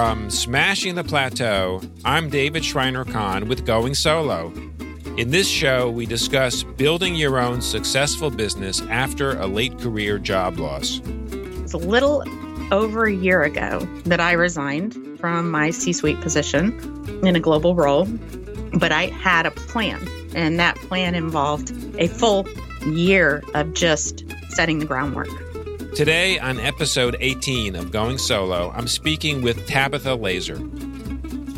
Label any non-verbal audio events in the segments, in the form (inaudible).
From Smashing the Plateau, I'm David Shriner-Cahn with Going Solo. In this show, we discuss building your own successful business after a late career job loss. It's a little over a year ago that I resigned from my C suite position in a global role, but I had a plan, and that plan involved a full year of just setting the groundwork. Today, on episode 18 of Going Solo, I'm speaking with Tabitha Laser.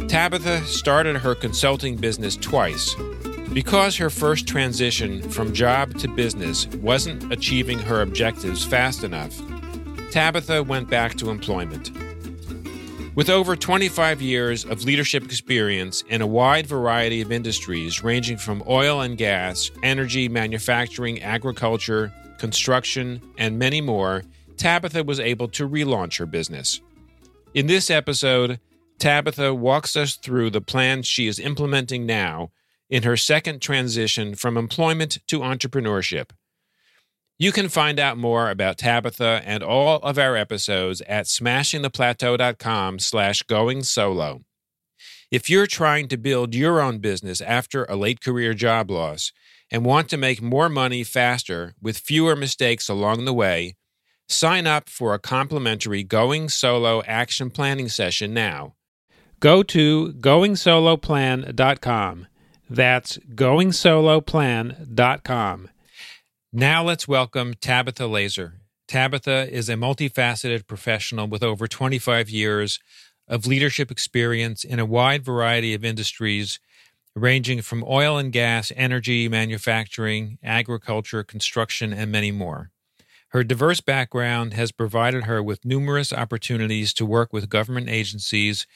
Tabitha started her consulting business twice. Because her first transition from job to business wasn't achieving her objectives fast enough, Tabitha went back to employment. With over 25 years of leadership experience in a wide variety of industries ranging from oil and gas, energy, manufacturing, agriculture, construction, and many more, Tabitha was able to relaunch her business. In this episode, Tabitha walks us through the plans she is implementing now in her second transition from employment to entrepreneurship. You can find out more about Tabitha and all of our episodes at smashingtheplateau.com slash going solo. If you're trying to build your own business after a late career job loss, and want to make more money faster with fewer mistakes along the way, sign up for a complimentary Going Solo action planning session now. Go to goingsoloplan.com. That's goingsoloplan.com. Now let's welcome Tabitha Laser. Tabitha is a multifaceted professional with over 25 years of leadership experience in a wide variety of industries ranging from oil and gas, energy, manufacturing, agriculture, construction, and many more. Her diverse background has provided her with numerous opportunities to work with government agencies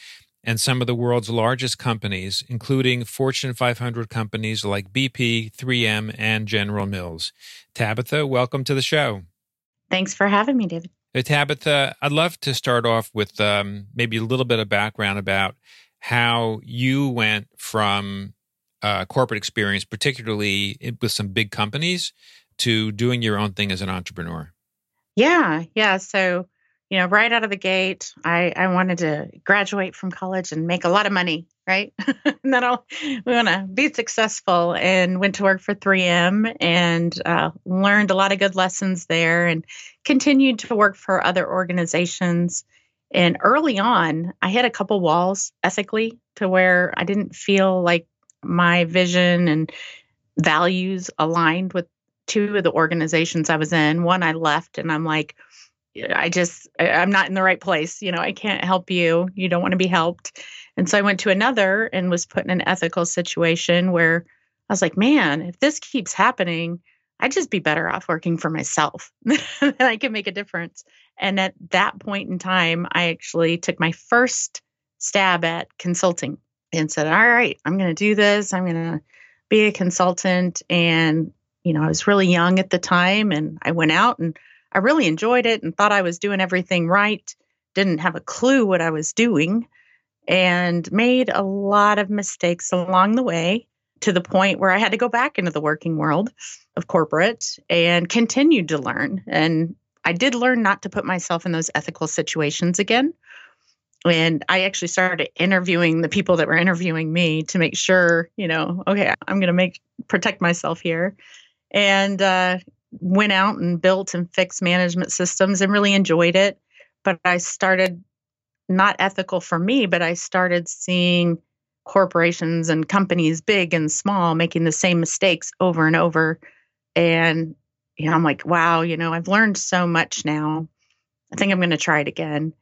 and some of the world's largest companies, including Fortune 500 companies like BP, 3M, and General Mills. Tabitha, welcome to the show. Thanks for having me, David. Hey, Tabitha, I'd love to start off with um, maybe a little bit of background about how you went from uh, corporate experience, particularly with some big companies, to doing your own thing as an entrepreneur. Yeah, yeah. So, you know, right out of the gate, I, I wanted to graduate from college and make a lot of money, right? (laughs) and then I'll, we want to be successful and went to work for 3M and uh, learned a lot of good lessons there and continued to work for other organizations and early on, I hit a couple walls ethically to where I didn't feel like my vision and values aligned with two of the organizations I was in. One I left and I'm like, I just, I'm not in the right place. You know, I can't help you. You don't want to be helped. And so I went to another and was put in an ethical situation where I was like, man, if this keeps happening, I'd just be better off working for myself (laughs) and I can make a difference. And at that point in time, I actually took my first stab at consulting and said, All right, I'm going to do this. I'm going to be a consultant. And, you know, I was really young at the time and I went out and I really enjoyed it and thought I was doing everything right. Didn't have a clue what I was doing and made a lot of mistakes along the way to the point where I had to go back into the working world of corporate and continued to learn. And I did learn not to put myself in those ethical situations again. And I actually started interviewing the people that were interviewing me to make sure, you know, okay, I'm going to make protect myself here. And uh, went out and built and fixed management systems and really enjoyed it. But I started not ethical for me, but I started seeing corporations and companies, big and small, making the same mistakes over and over. And you know, I'm like, wow, you know, I've learned so much now. I think I'm going to try it again.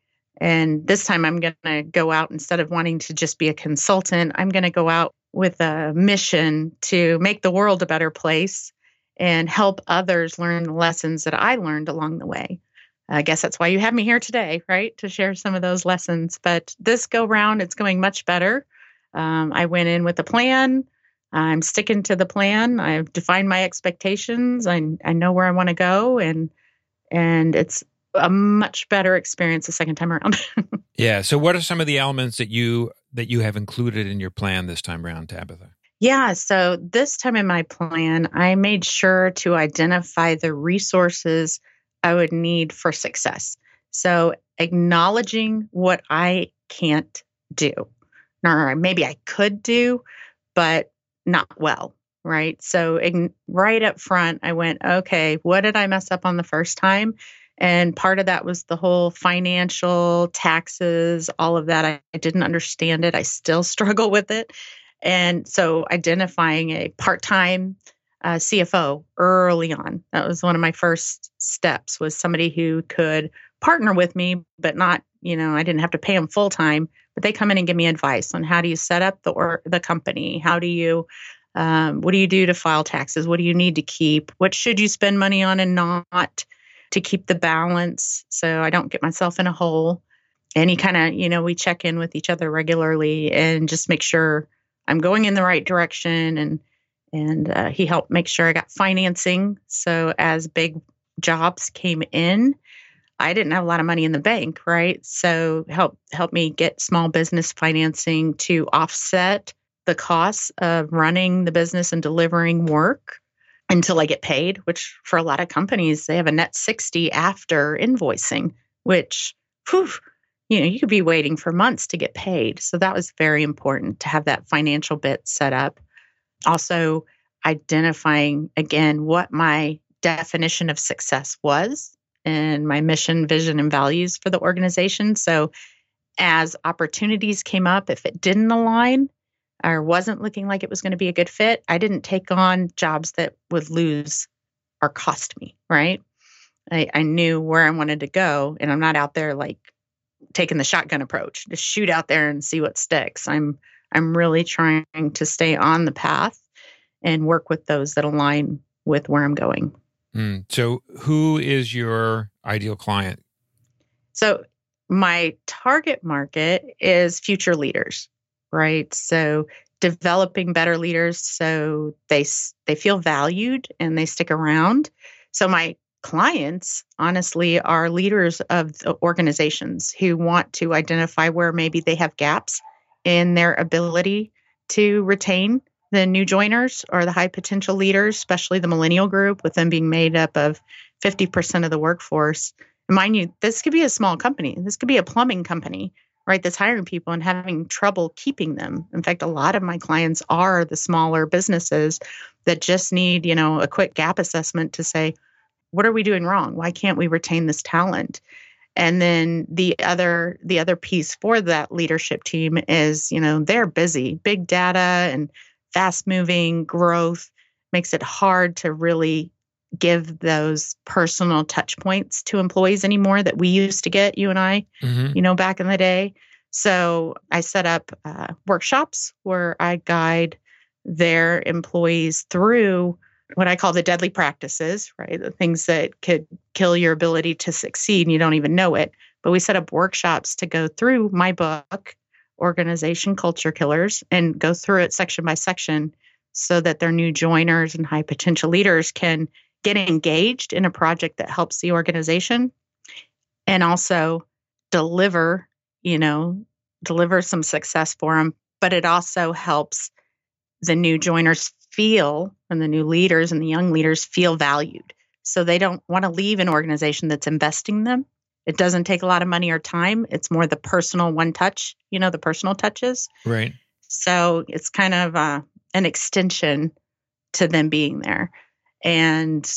And this time I'm going to go out instead of wanting to just be a consultant, I'm going to go out with a mission to make the world a better place and help others learn the lessons that I learned along the way. I guess that's why you have me here today, right? To share some of those lessons. But this go round, it's going much better. Um, I went in with a plan. I'm sticking to the plan. I've defined my expectations. I, I know where I want to go, and and it's a much better experience the second time around. (laughs) yeah. So, what are some of the elements that you that you have included in your plan this time around, Tabitha? Yeah. So this time in my plan, I made sure to identify the resources I would need for success. So acknowledging what I can't do, or maybe I could do, but not well. Right. So, in, right up front, I went, okay, what did I mess up on the first time? And part of that was the whole financial taxes, all of that. I, I didn't understand it. I still (laughs) struggle with it. And so identifying a part time uh, CFO early on, that was one of my first steps, was somebody who could partner with me, but not, you know, I didn't have to pay them full time, but they come in and give me advice on how do you set up the or the company? How do you um, what do you do to file taxes? What do you need to keep? What should you spend money on and not? to keep the balance so I don't get myself in a hole. Any kind of, you know, we check in with each other regularly and just make sure I'm going in the right direction. And and uh, he helped make sure I got financing. So as big jobs came in, I didn't have a lot of money in the bank, right? So help help me get small business financing to offset the costs of running the business and delivering work until I get paid, which for a lot of companies, they have a net 60 after invoicing, which, whew, you know, you could be waiting for months to get paid. So that was very important to have that financial bit set up. Also, identifying again what my definition of success was and my mission, vision, and values for the organization. So as opportunities came up, if it didn't align, or wasn't looking like it was going to be a good fit, I didn't take on jobs that would lose or cost me, right? I, I knew where I wanted to go, and I'm not out there like taking the shotgun approach, just shoot out there and see what sticks. I'm I'm really trying to stay on the path and work with those that align with where I'm going. Mm, so, who is your ideal client? So, my target market is future leaders right? So developing better leaders so they they feel valued and they stick around. So my clients honestly are leaders of the organizations who want to identify where maybe they have gaps in their ability to retain the new joiners or the high potential leaders, especially the millennial group, with them being made up of 50% of the workforce. mind you, this could be a small company. This could be a plumbing company right that's hiring people and having trouble keeping them in fact a lot of my clients are the smaller businesses that just need you know a quick gap assessment to say what are we doing wrong why can't we retain this talent and then the other the other piece for that leadership team is you know they're busy big data and fast moving growth makes it hard to really give those personal touch points to employees anymore that we used to get, you and I, mm-hmm. you know, back in the day. So I set up uh, workshops where I guide their employees through what I call the deadly practices, right? The things that could kill your ability to succeed and you don't even know it. But we set up workshops to go through my book, Organization Culture Killers, and go through it section by section so that their new joiners and high potential leaders can get engaged in a project that helps the organization and also deliver, you know, deliver some success for them. But it also helps the new joiners feel and the new leaders and the young leaders feel valued. So they don't want to leave an organization that's investing them. It doesn't take a lot of money or time. It's more the personal one touch, you know, the personal touches. Right. So it's kind of uh, an extension to them being there. And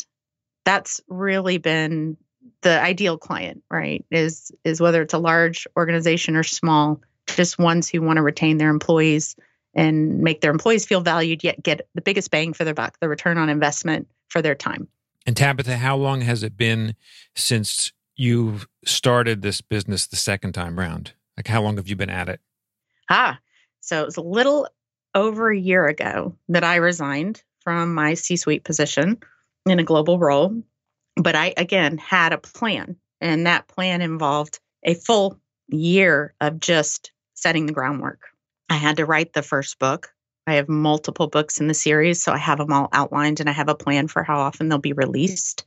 that's really been the ideal client, right? Is is whether it's a large organization or small, just ones who want to retain their employees and make their employees feel valued yet get the biggest bang for their buck, the return on investment for their time. And Tabitha, how long has it been since you started this business the second time round? Like how long have you been at it? Ah, so it was a little over a year ago that I resigned from my C suite position in a global role. But I, again, had a plan, and that plan involved a full year of just setting the groundwork. I had to write the first book. I have multiple books in the series, so I have them all outlined and I have a plan for how often they'll be released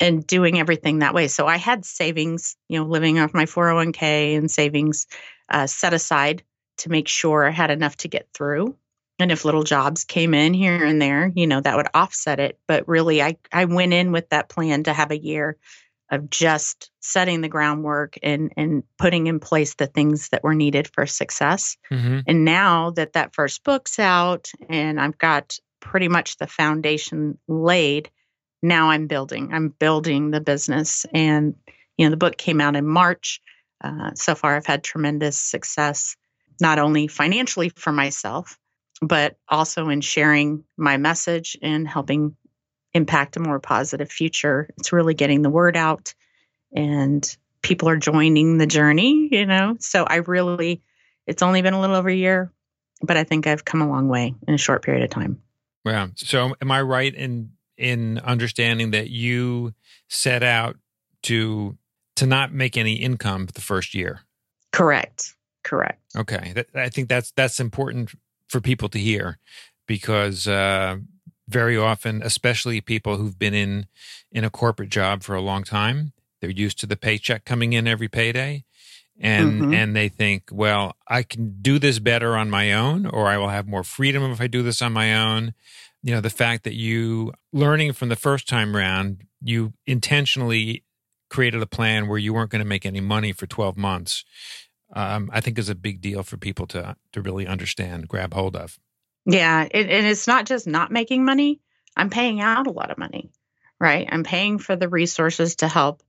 and doing everything that way. So I had savings, you know, living off my 401k and savings uh, set aside to make sure I had enough to get through and if little jobs came in here and there you know that would offset it but really i i went in with that plan to have a year of just setting the groundwork and and putting in place the things that were needed for success. Mm-hmm. And now that that first book's out and I've got pretty much the foundation laid, now I'm building. I'm building the business. And, you know, the book came out in March. Uh, so far, I've had tremendous success, not only financially for myself, but also in sharing my message and helping impact a more positive future. It's really getting the word out and people are joining the journey, you know. So I really, it's only been a little over a year, but I think I've come a long way in a short period of time. Yeah. So am I right in in understanding that you set out to to not make any income the first year? Correct. Correct. Okay. That, I think that's that's important for people to hear because uh, very often, especially people who've been in in a corporate job for a long time, they're used to the paycheck coming in every payday. And Mhm. and they think, well, I can do this better on my own, or I will have more freedom if I do this on my own. You know, the fact that you learning from the first time round, you intentionally created a plan where you weren't going to make any money for 12 months. Um, I think is a big deal for people to to really understand, grab hold of. Yeah. And, and it's not just not making money, I'm paying out a lot of money, right? I'm paying for the resources to help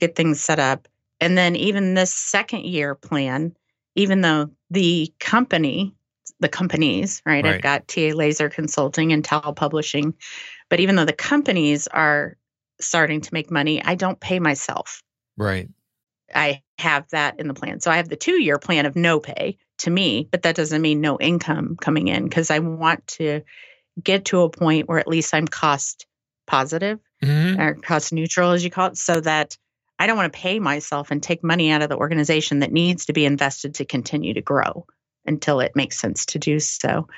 get things set up. And then even this second year plan, even though the company, the companies, right? Right. I've got TA Laser Consulting and Tal Publishing, but even though the companies are starting to make money, I don't pay myself. Right. I have that in the plan. So I have the two year plan of no pay to me, but that doesn't mean no income coming in because I want to get to a point where at least I'm cost positive Mhm. or cost neutral, as you call it, so that I don't want to pay myself and take money out of the organization that needs to be invested to continue to grow until it makes sense to do so.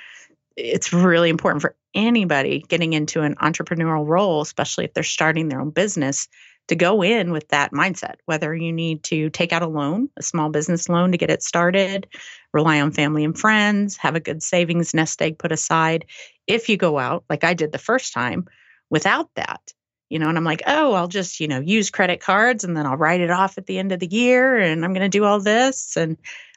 It's really important for anybody getting into an entrepreneurial role, especially if they're starting their own business, to go in with that mindset. Whether you need to take out a loan, a small business loan to get it started, rely on family and friends, have a good savings nest egg put aside. If you go out, like I did the first time, without that, you know, and I'm like, oh, I'll just, you know, use credit cards and then I'll write it off at the end of the year and I'm going to do all this. And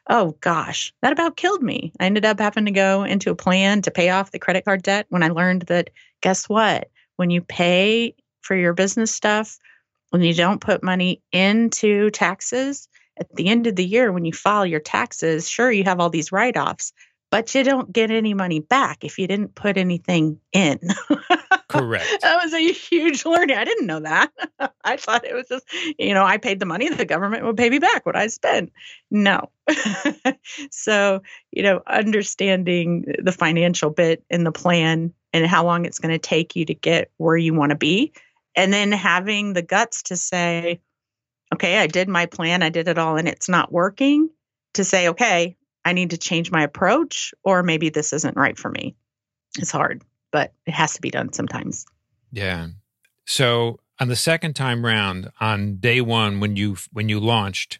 oh gosh, that about killed me. I ended up having to go into a plan to pay off the credit card debt when I learned that guess what? When you pay for your business stuff, when you don't put money into taxes, at the end of the year, when you file your taxes, sure, you have all these write offs, but you don't get any money back if you didn't put anything in. (laughs) Correct. that was a huge learning. I didn't know that. (laughs) I thought it was just, you know, I paid the money, the government would pay me back what I spent. No. (laughs) so, you know, understanding the financial bit in the plan and how long it's going to take you to get where you want to be. And then having the guts to say, okay, I did my plan, I did it all, and it's not working. To say, okay, I need to change my approach, or maybe this isn't right for me. It's hard, but it has to be done sometimes. Yeah. So on the second time round, on day one when you when you launched,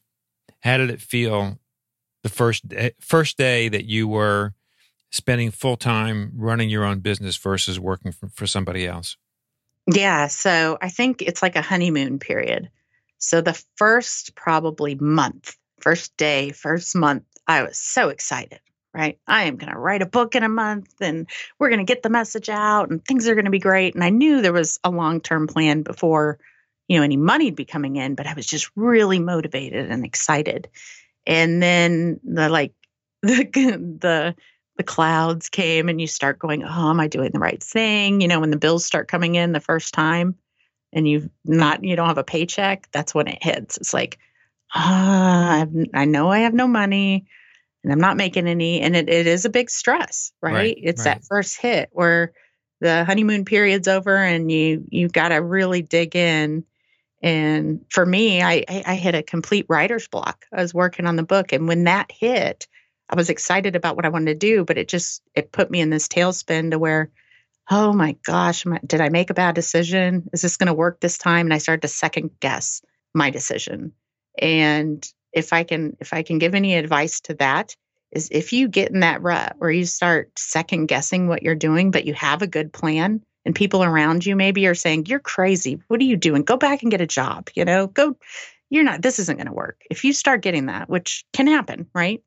how did it feel the first day, first day that you were spending full time running your own business versus working for, for somebody else? Yeah. So I think it's like a honeymoon period. So the first probably month, first day, first month, I was so excited, right? I am going to write a book in a month and we're going to get the message out and things are going to be great. And I knew there was a long term plan before, you know, any money'd be coming in, but I was just really motivated and excited. And then the like, (laughs) the, the, the clouds came and you start going, oh, am I doing the right thing? You know, when the bills start coming in the first time and you've not, you don't have a paycheck, that's when it hits. It's like, ah, I know I have no money and I'm not making any. And it, it is a big stress, right? Right, it's right. that first hit where the honeymoon period's over and you, you got to really dig in. And for me, I, I, I hit a complete writer's block. I was working on the book. And when that hit, I was excited about what I wanted to do, but it just it put me in this tailspin to where, oh my gosh, I- did I make a bad decision? Is this going to work this time? And I started to second guess my decision. And if I can if I can give any advice to that is if you get in that rut where you start second guessing what you're doing, but you have a good plan and people around you maybe are saying, You're crazy. What are you doing? Go back and get a job. You know, go, you're not, this isn't going to work. If you start getting that, which can happen, right?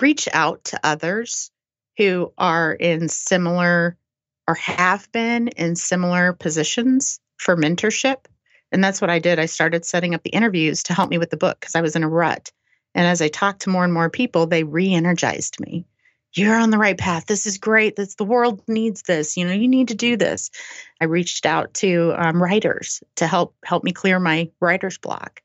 Reach out to others who are in similar or have been in similar positions for mentorship. And that's what I did. I started setting up the interviews to help me with the book because I was in a rut. And as I talked to more and more people, they re energized me you're on the right path. This is great. This the world needs this. You know, you need to do this. I reached out to um, writers to help help me clear my writer's block.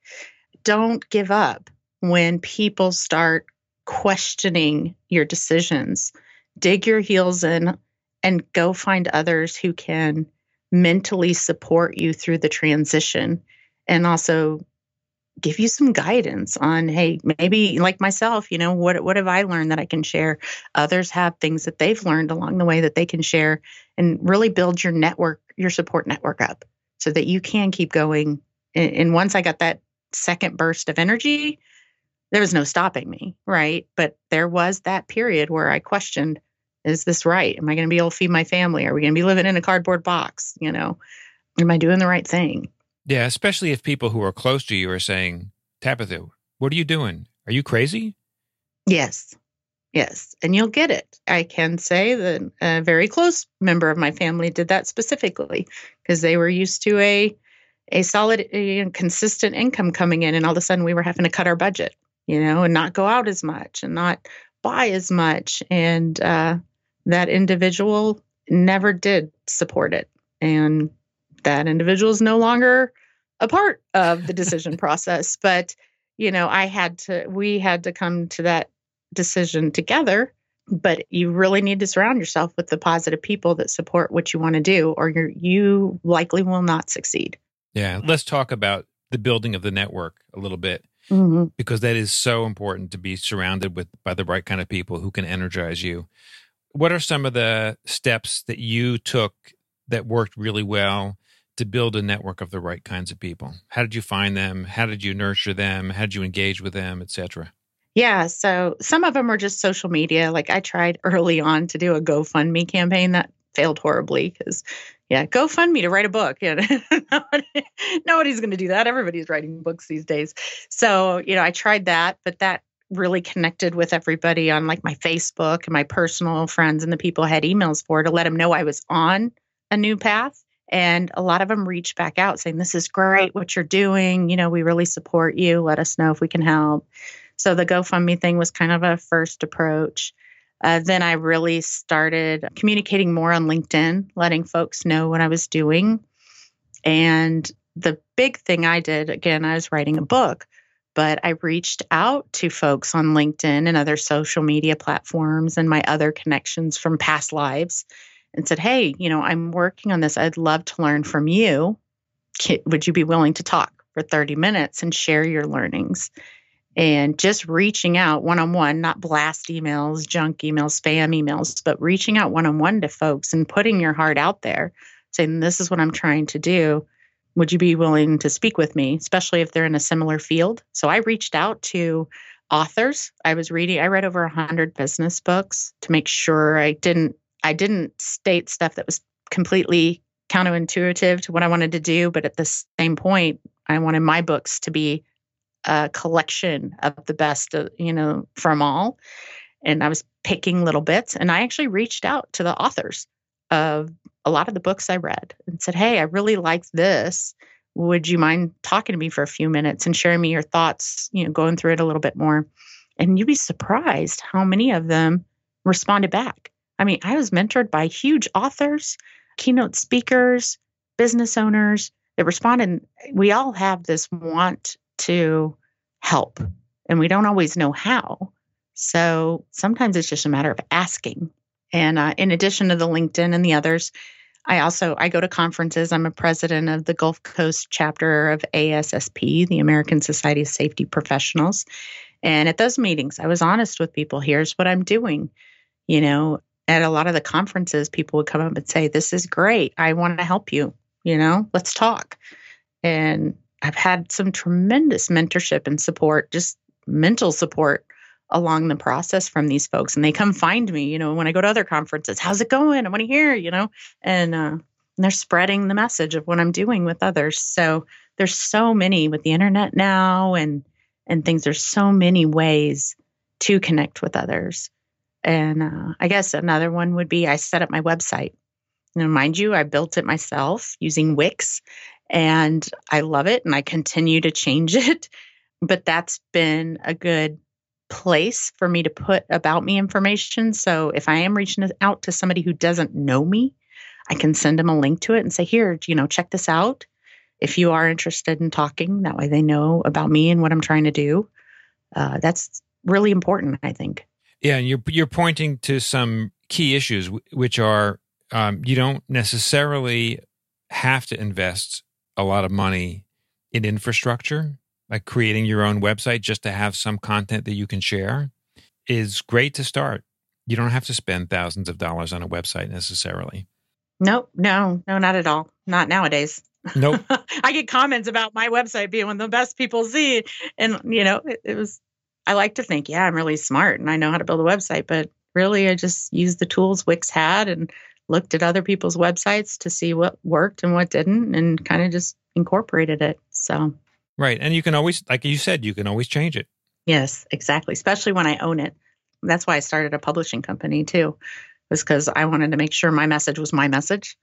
Don't give up when people start questioning your decisions. Dig your heels in and go find others who can mentally support you through the transition and also give you some guidance on hey maybe like myself you know what what have i learned that i can share? Others have things that they've learned along the way that they can share and really build your network your support network up so that you can keep going. And, and once i got that second burst of energy there was no stopping me right? But there was that period where i questioned is this right am i going to be able to feed my family are we going to be living in a cardboard box you know am i doing the right thing yeah, especially if people who are close to you are saying, Tabitha, what are you doing? Are you crazy? Yes. Yes. And you'll get it. I can say that a very close member of my family did that specifically because they were used to a a solid and consistent income coming in and all of a sudden we were having to cut our budget, you know, and not go out as much and not buy as much and uh, that individual never did support it and that individual is no longer a part of the decision (laughs) process. But, you know, I had to, we had to come to that decision together. But you really need to surround yourself with the positive people that support what you want to do, or you you likely will not succeed. Yeah. Let's talk about the building of the network a little bit. Mm-hmm. Because that is so important to be surrounded with by the right kind of people who can energize you. What are some of the steps that you took that worked really well to build a network of the right kinds of people? How did you find them? How did you nurture them? How did you engage with them, etc.? Yeah, so some of them were just social media. Like I tried (laughs) early on to do a GoFundMe campaign that failed horribly because yeah, GoFundMe to write a book. Yeah, (laughs) nobody, nobody's going to do that. Everybody's writing books these days. So you know, I tried that, but that really connected with everybody on like my Facebook and my personal friends and the people I had emails for to let them know I was on a new path. And a lot of them reached back out saying, This is great what you're doing. You know, we really support you. Let us know if we can help. So the GoFundMe thing was kind of a first approach. Uh, then I really started communicating more on LinkedIn, letting folks know what I was doing. And the big thing I did, again, I was writing a book, but I reached out to folks on LinkedIn and other social media platforms and my other connections from past lives and said, Hey, you know, I'm working on this. I'd love to learn from you. Would you be willing to talk for 30 minutes and share your learnings? And just reaching out one on one, not blast emails, junk emails, spam emails, but reaching out one on one to folks and putting your heart out there, saying, This is what I'm trying to do. Would you be willing to speak with me, especially if they're in a similar field? So I reached out to authors. I was reading, I read over 100 business books to make sure I didn't I didn't state stuff that was completely counterintuitive to what I wanted to do, but at the same point, I wanted my books to be a collection of the best, of, you know, from all. And I was picking little bits, and I actually reached out to the authors of a lot of the books I read and said, "Hey, I really like this. Would you mind talking to me for a few minutes and sharing me your thoughts? You know, going through it a little bit more." And you'd be surprised how many of them responded back I mean, I was mentored by huge authors, keynote speakers, business owners that responded. We all have this want to help, and we don't always know how. So sometimes it's just a matter of asking. And uh, in addition to the LinkedIn and the others, I also I go to conferences. I'm a president of the Gulf Coast chapter of ASSP, the American Society of Safety Professionals. And at those meetings, I was honest with people. Here's what I'm doing. You know, at a lot of the conferences, people would come up and say, This is great. I want to help you. You know, let's talk. And I've had some tremendous mentorship and support, just mental support along the process from these folks. And they come find me, you know, when I go to other conferences, how's it going? I want to hear, you know, and uh, And they're spreading the message of what I'm doing with others. So there's so many with the internet now and and things. There's so many ways to connect with others. And uh, I guess another one would be I set up my website. Now, mind you, I built it myself using Wix and I love it and I continue to change (laughs) it. But that's been a good place for me to put about me information. So if I am reaching out to somebody who doesn't know me, I can send them a link to it and say, here, you know, check this out. If you are interested in talking, that way they know about me and what I'm trying to do. Uh, that's really important, I think. Yeah, and you're you're pointing to some key issues, which are um, you don't necessarily have to invest a lot of money in infrastructure, like creating your own website just to have some content that you can share is great to start. You don't have to spend thousands of dollars on a website necessarily. Nope, no, no, not at all. Not nowadays. Nope. (laughs) I get comments about my website being one of the best people see. And, you know, it, it was I like to think, yeah, I'm really smart and I know how to build a website, but really I just used the tools Wix had and looked at other people's websites to see what worked and what didn't and kind of just incorporated it. So Right. And you can always like you said, you can always change it. Yes, exactly. Especially when I own it. That's why I started a publishing company too. Was because I wanted to make sure my message was my message.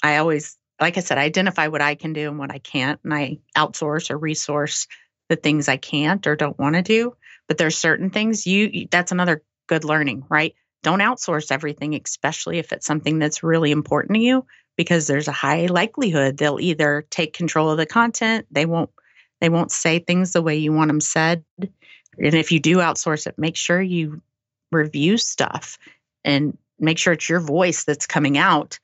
I always like I said, I identify what I can do and what I can't, and I outsource or resource the things I can't or don't want to do. But there's certain things you that's another good learning, right? Don't outsource everything, especially if it's something that's really important to you, because there's a high likelihood they'll either take control of the content, they won't they won't say things the way you want them said. And if you do outsource it, make sure you review stuff and make sure it's your voice that's coming out,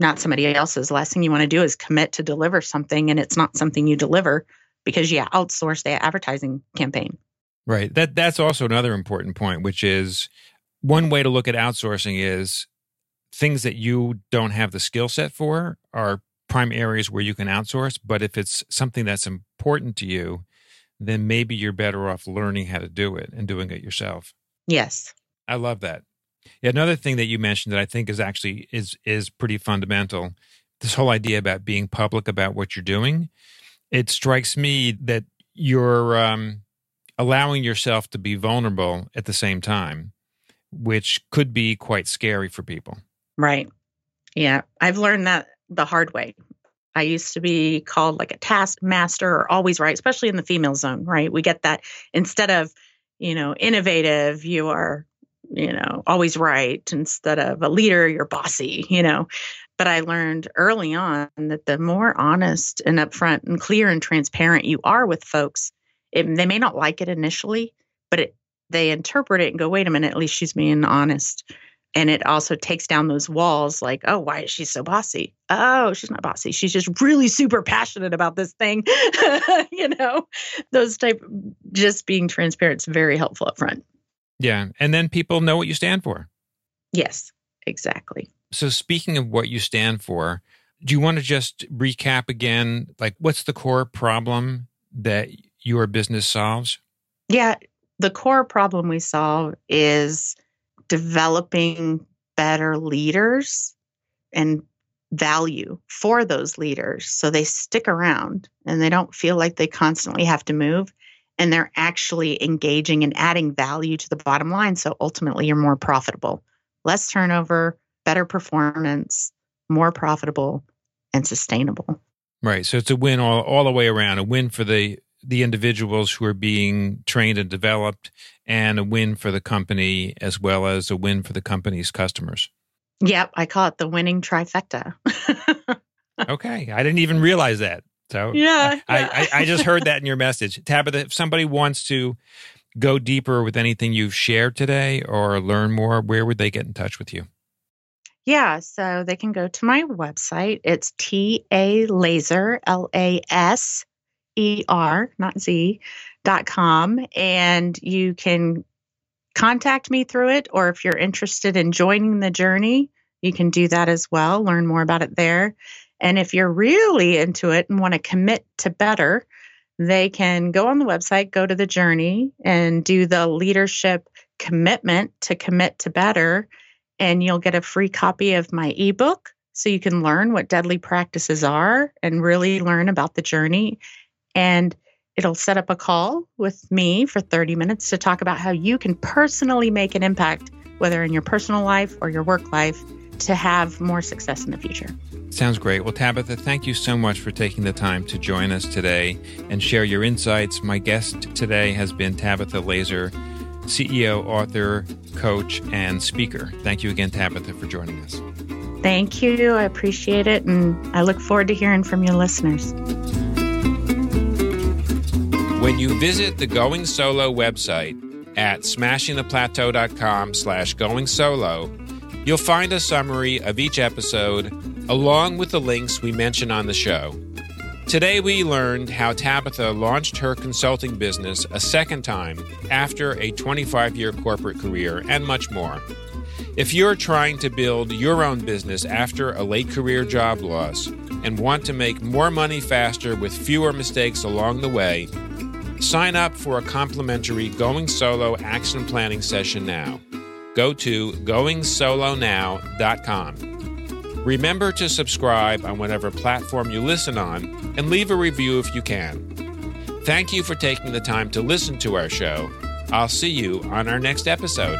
not somebody else's. Last thing you want to do is commit to deliver something and it's not something you deliver because you outsource the advertising campaign. Right. That that's also another important point, which is one way to look at outsourcing is things that you don't have the skill set for are prime areas where you can outsource. But if it's something that's important to you, then maybe you're better off learning how to do it and doing it yourself. Yes. I love that. Yeah, another thing that you mentioned that I think is actually is is pretty fundamental. This whole idea about being public about what you're doing. It strikes me that you're um, allowing yourself to be vulnerable at the same time, which could be quite scary for people. Right. Yeah. I've learned that the hard way. I used to be called like a taskmaster or always right, especially in the female zone, right? We get that instead of, you know, innovative, you are, you know, always right. Instead of a leader, you're bossy, you know. But I learned early on that the more honest and upfront and clear and transparent you are with folks, it, they may not like it initially, but it, they interpret it and go, wait a minute, at least she's being honest. And it also takes down those walls like, oh, why is she so bossy? Oh, she's not bossy. She's just really super passionate about this thing. (laughs) you know, those type, just being transparent is very helpful up front. Yeah. And then people know what you stand for. Yes, exactly. So, speaking of what you stand for, do you want to just recap again? Like, what's the core problem that your business solves? Yeah, the core problem we solve is developing better leaders and value for those leaders so they stick around and they don't feel like they constantly have to move and they're actually engaging and adding value to the bottom line. So ultimately you're more profitable. Less turnover better performance more profitable and sustainable. Right. So it's a win all, all the way around a win for the the individuals who are being trained and developed and a win for the company as well as a win for the company's customers. Yep, I call it the winning trifecta. (laughs) okay, I didn't even realize that. So yeah, I, I, I, just heard that in your (laughs) message, Tabitha. If somebody wants to go deeper with anything you've shared today or learn more, where would they get in touch with you? Yeah, so they can go to my website. It's T A Laser L A S E-R, not Z, dot com. And you can contact me through it, or if you're interested in joining the journey, you can do that as well. Learn more about it there. And if you're really into it and want to commit to better, they can go on the website, go to the journey, and do the leadership commitment to commit to better. And you'll get a free copy of my ebook so you can learn what deadly practices are and really learn about the journey. And it'll set up a call with me for 30 minutes to talk about how you can personally make an impact, whether in your personal life or your work life, to have more success in the future. Sounds great. Well, Tabitha, thank you so much for taking the time to join us today and share your insights. My guest today has been Tabitha Laser, CEO, author, coach, and speaker. Thank you again, Tabitha, for joining us. Thank you. I appreciate it. And I look forward to hearing from your listeners. When you visit the Going Solo website at smashingtheplateau.com slash going solo, you'll find a summary of each episode along with the links we mention on the show. Today, we learned how Tabitha launched her consulting business a second time after a 25 year corporate career, and much more. If you're trying to build your own business after a late career job loss and want to make more money faster with fewer mistakes along the way, sign up for a complimentary Going Solo action planning session now. Go to goingsolonow.com. Remember to subscribe on whatever platform you listen on and leave a review if you can. Thank you for taking the time to listen to our show. I'll see you on our next episode.